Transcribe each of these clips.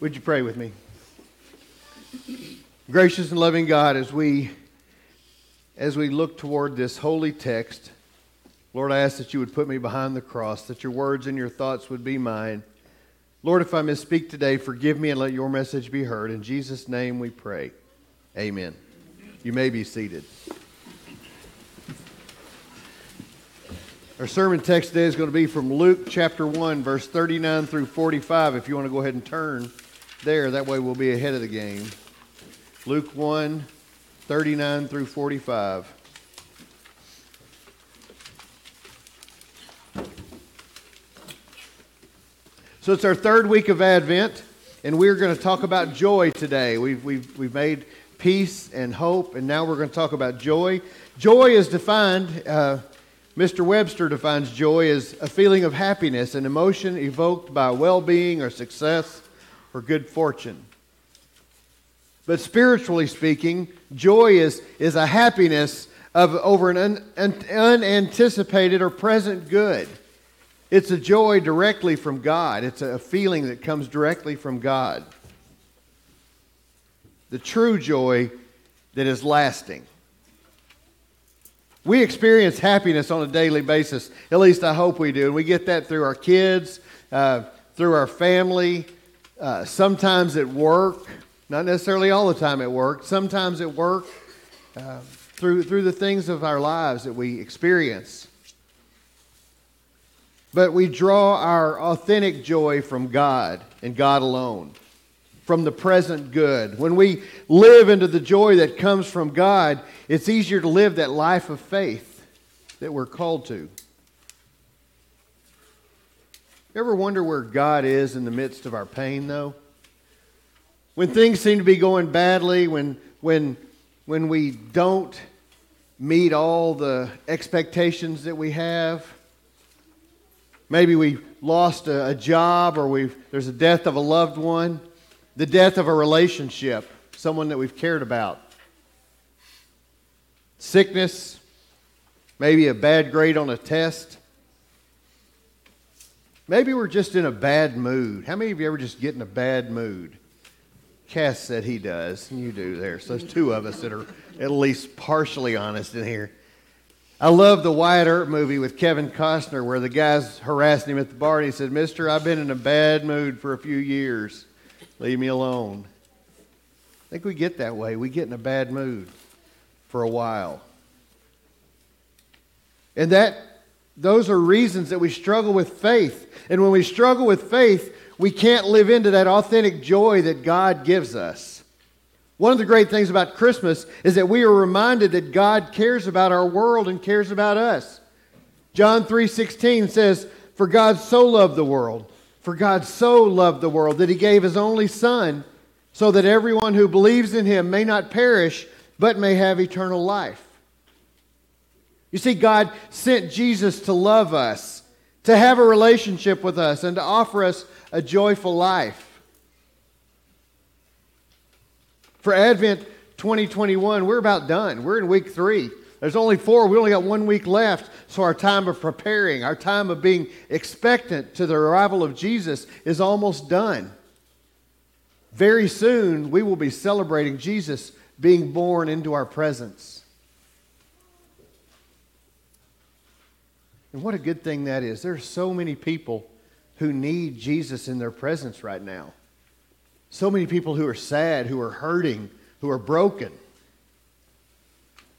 Would you pray with me? Gracious and loving God, as we as we look toward this holy text, Lord, I ask that you would put me behind the cross, that your words and your thoughts would be mine. Lord, if I misspeak today, forgive me and let your message be heard. In Jesus' name we pray. Amen. You may be seated. Our sermon text today is going to be from Luke chapter 1, verse 39 through 45. If you want to go ahead and turn there, that way we'll be ahead of the game. Luke 1, 39 through 45. So it's our third week of Advent, and we're going to talk about joy today. We've, we've, we've made peace and hope, and now we're going to talk about joy. Joy is defined. Uh, Mr. Webster defines joy as a feeling of happiness, an emotion evoked by well being or success or good fortune. But spiritually speaking, joy is, is a happiness of over an un, un, unanticipated or present good. It's a joy directly from God, it's a feeling that comes directly from God. The true joy that is lasting. We experience happiness on a daily basis. At least I hope we do. We get that through our kids, uh, through our family, uh, sometimes at work, not necessarily all the time at work, sometimes at work, uh, through, through the things of our lives that we experience. But we draw our authentic joy from God and God alone from the present good. When we live into the joy that comes from God, it's easier to live that life of faith that we're called to. You ever wonder where God is in the midst of our pain, though? When things seem to be going badly, when, when, when we don't meet all the expectations that we have, maybe we lost a, a job or we've, there's a death of a loved one the death of a relationship, someone that we've cared about, sickness, maybe a bad grade on a test. Maybe we're just in a bad mood. How many of you ever just get in a bad mood? Cass said he does, and you do there. So there's two of us that are at least partially honest in here. I love the Wyatt Earp movie with Kevin Costner where the guy's harassing him at the bar and he said, Mister, I've been in a bad mood for a few years. Leave me alone. I think we get that way. We get in a bad mood for a while. And that those are reasons that we struggle with faith. And when we struggle with faith, we can't live into that authentic joy that God gives us. One of the great things about Christmas is that we are reminded that God cares about our world and cares about us. John 3:16 says, "For God so loved the world for God so loved the world that he gave his only Son, so that everyone who believes in him may not perish, but may have eternal life. You see, God sent Jesus to love us, to have a relationship with us, and to offer us a joyful life. For Advent 2021, we're about done. We're in week three. There's only four. We only got one week left. So our time of preparing, our time of being expectant to the arrival of Jesus is almost done. Very soon, we will be celebrating Jesus being born into our presence. And what a good thing that is. There are so many people who need Jesus in their presence right now. So many people who are sad, who are hurting, who are broken.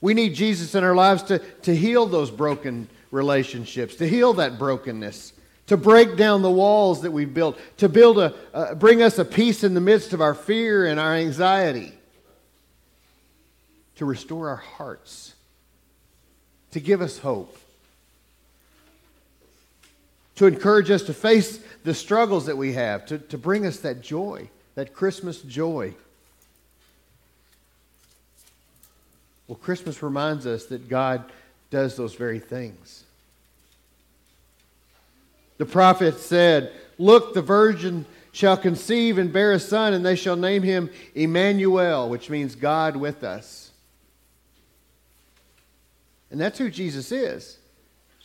We need Jesus in our lives to, to heal those broken relationships, to heal that brokenness, to break down the walls that we've built, to build a, uh, bring us a peace in the midst of our fear and our anxiety, to restore our hearts, to give us hope, to encourage us to face the struggles that we have, to, to bring us that joy, that Christmas joy. Well, Christmas reminds us that God does those very things. The prophet said, Look, the virgin shall conceive and bear a son, and they shall name him Emmanuel, which means God with us. And that's who Jesus is.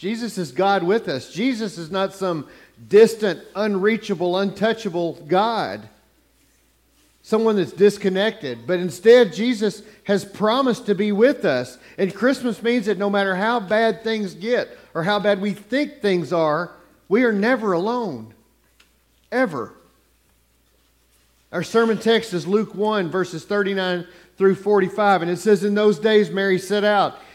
Jesus is God with us. Jesus is not some distant, unreachable, untouchable God. someone that's disconnected. But instead, Jesus has promised to be with us. And Christmas means that no matter how bad things get or how bad we think things are, we are never alone. Ever. Our sermon text is Luke 1, verses 39 through 45. And it says, In those days, Mary set out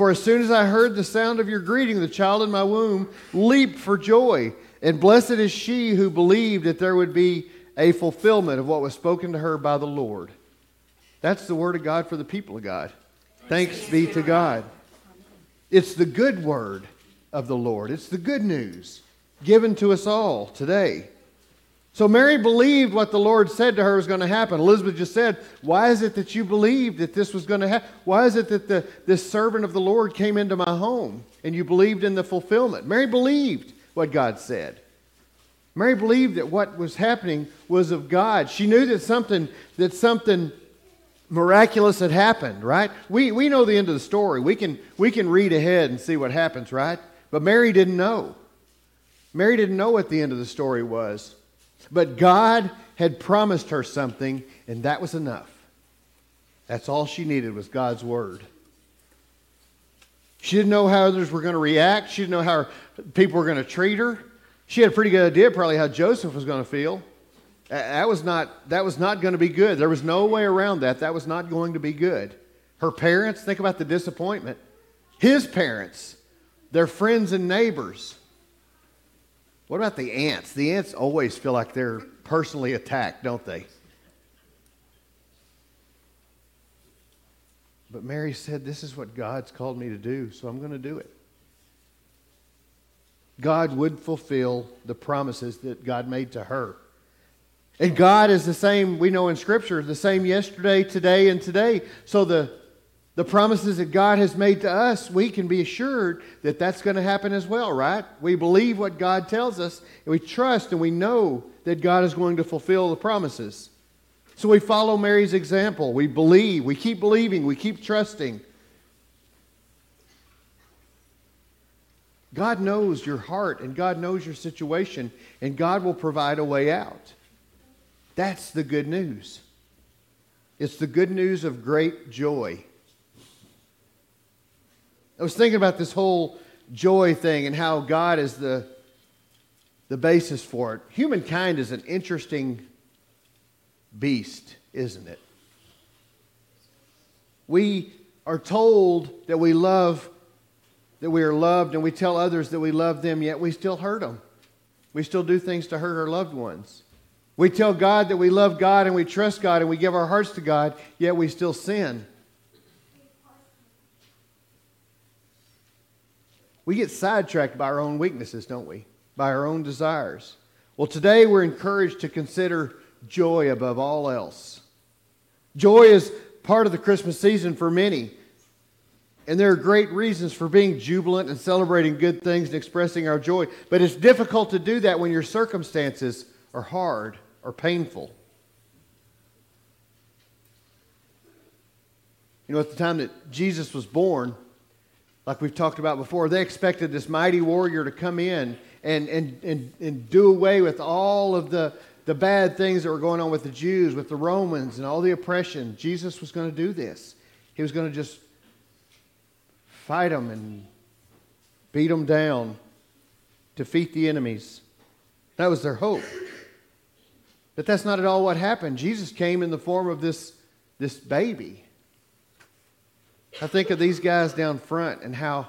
For as soon as I heard the sound of your greeting, the child in my womb leaped for joy. And blessed is she who believed that there would be a fulfillment of what was spoken to her by the Lord. That's the word of God for the people of God. Thanks be to God. It's the good word of the Lord, it's the good news given to us all today. So Mary believed what the Lord said to her was going to happen. Elizabeth just said, Why is it that you believed that this was going to happen? Why is it that the, this servant of the Lord came into my home and you believed in the fulfillment? Mary believed what God said. Mary believed that what was happening was of God. She knew that something, that something miraculous had happened, right? We, we know the end of the story. We can, we can read ahead and see what happens, right? But Mary didn't know. Mary didn't know what the end of the story was. But God had promised her something, and that was enough. That's all she needed was God's word. She didn't know how others were going to react. She didn't know how people were going to treat her. She had a pretty good idea probably how Joseph was going to feel. That was not, that was not going to be good. There was no way around that. That was not going to be good. Her parents, think about the disappointment. His parents, their friends and neighbors. What about the aunts? The aunts always feel like they're personally attacked, don't they? But Mary said, This is what God's called me to do, so I'm going to do it. God would fulfill the promises that God made to her. And God is the same, we know in Scripture, the same yesterday, today, and today. So the, the promises that God has made to us, we can be assured that that's going to happen as well, right? We believe what God tells us, and we trust and we know that God is going to fulfill the promises. So we follow Mary's example. We believe, we keep believing, we keep trusting. God knows your heart and God knows your situation, and God will provide a way out. That's the good news. It's the good news of great joy. I was thinking about this whole joy thing and how God is the, the basis for it. Humankind is an interesting beast, isn't it? We are told that we love that we are loved and we tell others that we love them, yet we still hurt them. We still do things to hurt our loved ones. We tell God that we love God and we trust God and we give our hearts to God, yet we still sin. We get sidetracked by our own weaknesses, don't we? By our own desires. Well, today we're encouraged to consider joy above all else. Joy is part of the Christmas season for many. And there are great reasons for being jubilant and celebrating good things and expressing our joy. But it's difficult to do that when your circumstances are hard or painful. You know, at the time that Jesus was born, like we've talked about before, they expected this mighty warrior to come in and, and, and, and do away with all of the, the bad things that were going on with the Jews, with the Romans, and all the oppression. Jesus was going to do this. He was going to just fight them and beat them down, defeat the enemies. That was their hope. But that's not at all what happened. Jesus came in the form of this, this baby. I think of these guys down front and how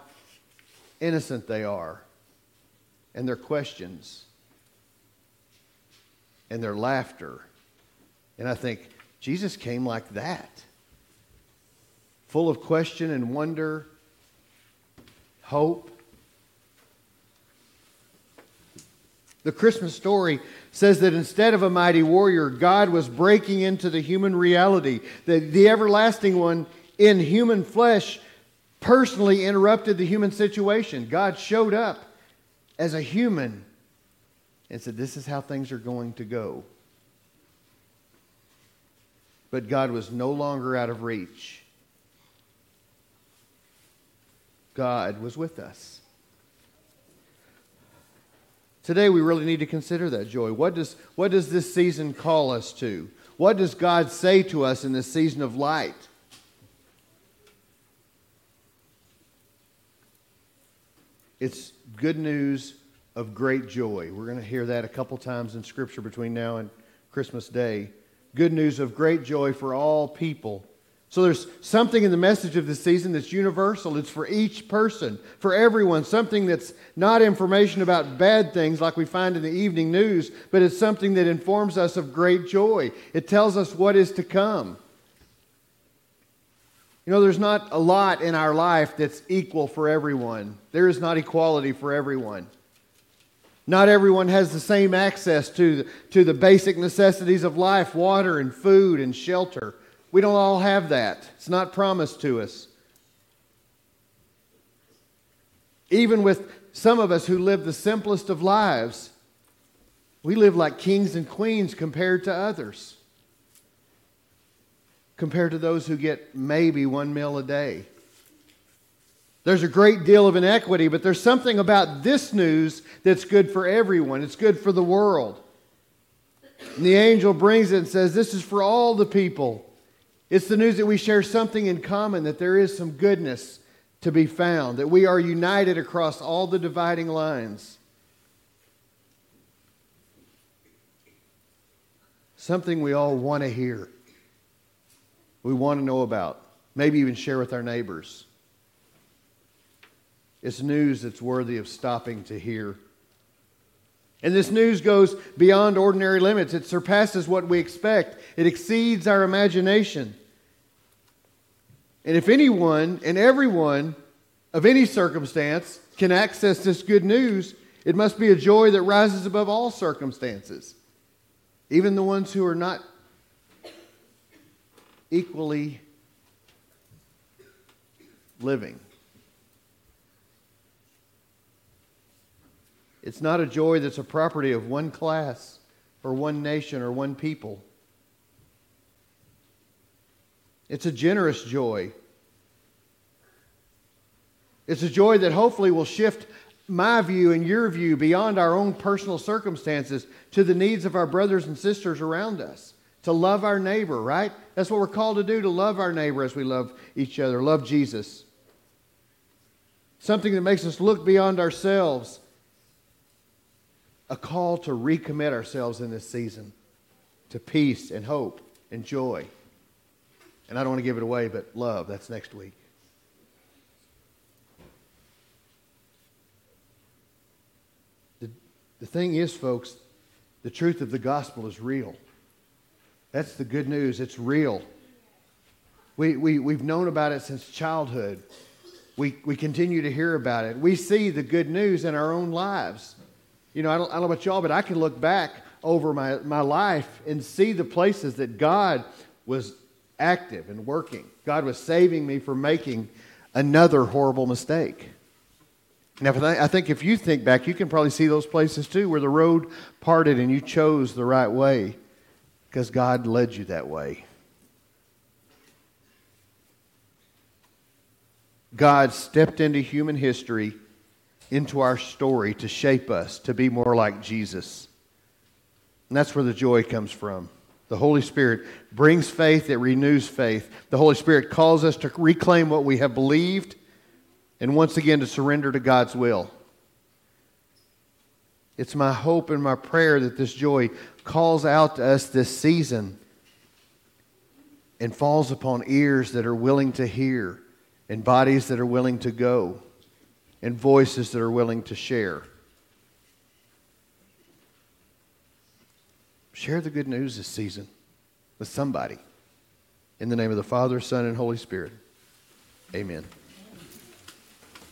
innocent they are, and their questions, and their laughter. And I think, Jesus came like that, full of question and wonder hope. The Christmas story says that instead of a mighty warrior, God was breaking into the human reality. The, the everlasting one in human flesh personally interrupted the human situation. God showed up as a human and said, This is how things are going to go. But God was no longer out of reach. God was with us. Today, we really need to consider that joy. What does, what does this season call us to? What does God say to us in this season of light? It's good news of great joy. We're going to hear that a couple times in Scripture between now and Christmas Day. Good news of great joy for all people so there's something in the message of this season that's universal. It's for each person, for everyone. Something that's not information about bad things like we find in the evening news, but it's something that informs us of great joy. It tells us what is to come. You know, there's not a lot in our life that's equal for everyone. There is not equality for everyone. Not everyone has the same access to the, to the basic necessities of life water and food and shelter. We don't all have that. It's not promised to us. Even with some of us who live the simplest of lives, we live like kings and queens compared to others, compared to those who get maybe one meal a day. There's a great deal of inequity, but there's something about this news that's good for everyone. It's good for the world. And the angel brings it and says, This is for all the people. It's the news that we share something in common, that there is some goodness to be found, that we are united across all the dividing lines. Something we all want to hear, we want to know about, maybe even share with our neighbors. It's news that's worthy of stopping to hear. And this news goes beyond ordinary limits. It surpasses what we expect, it exceeds our imagination. And if anyone and everyone of any circumstance can access this good news, it must be a joy that rises above all circumstances, even the ones who are not equally living. It's not a joy that's a property of one class or one nation or one people. It's a generous joy. It's a joy that hopefully will shift my view and your view beyond our own personal circumstances to the needs of our brothers and sisters around us. To love our neighbor, right? That's what we're called to do, to love our neighbor as we love each other, love Jesus. Something that makes us look beyond ourselves. A call to recommit ourselves in this season to peace and hope and joy. And I don't want to give it away, but love, that's next week. The, the thing is, folks, the truth of the gospel is real. That's the good news. It's real. We, we, we've known about it since childhood. We, we continue to hear about it. We see the good news in our own lives. You know, I don't, I don't know about y'all, but I can look back over my, my life and see the places that God was active and working. God was saving me from making another horrible mistake. Now, I think if you think back, you can probably see those places too where the road parted and you chose the right way because God led you that way. God stepped into human history, into our story to shape us to be more like Jesus. And that's where the joy comes from. The Holy Spirit brings faith, it renews faith. The Holy Spirit calls us to reclaim what we have believed and once again to surrender to God's will. It's my hope and my prayer that this joy calls out to us this season and falls upon ears that are willing to hear, and bodies that are willing to go, and voices that are willing to share. Share the good news this season with somebody. In the name of the Father, Son, and Holy Spirit. Amen.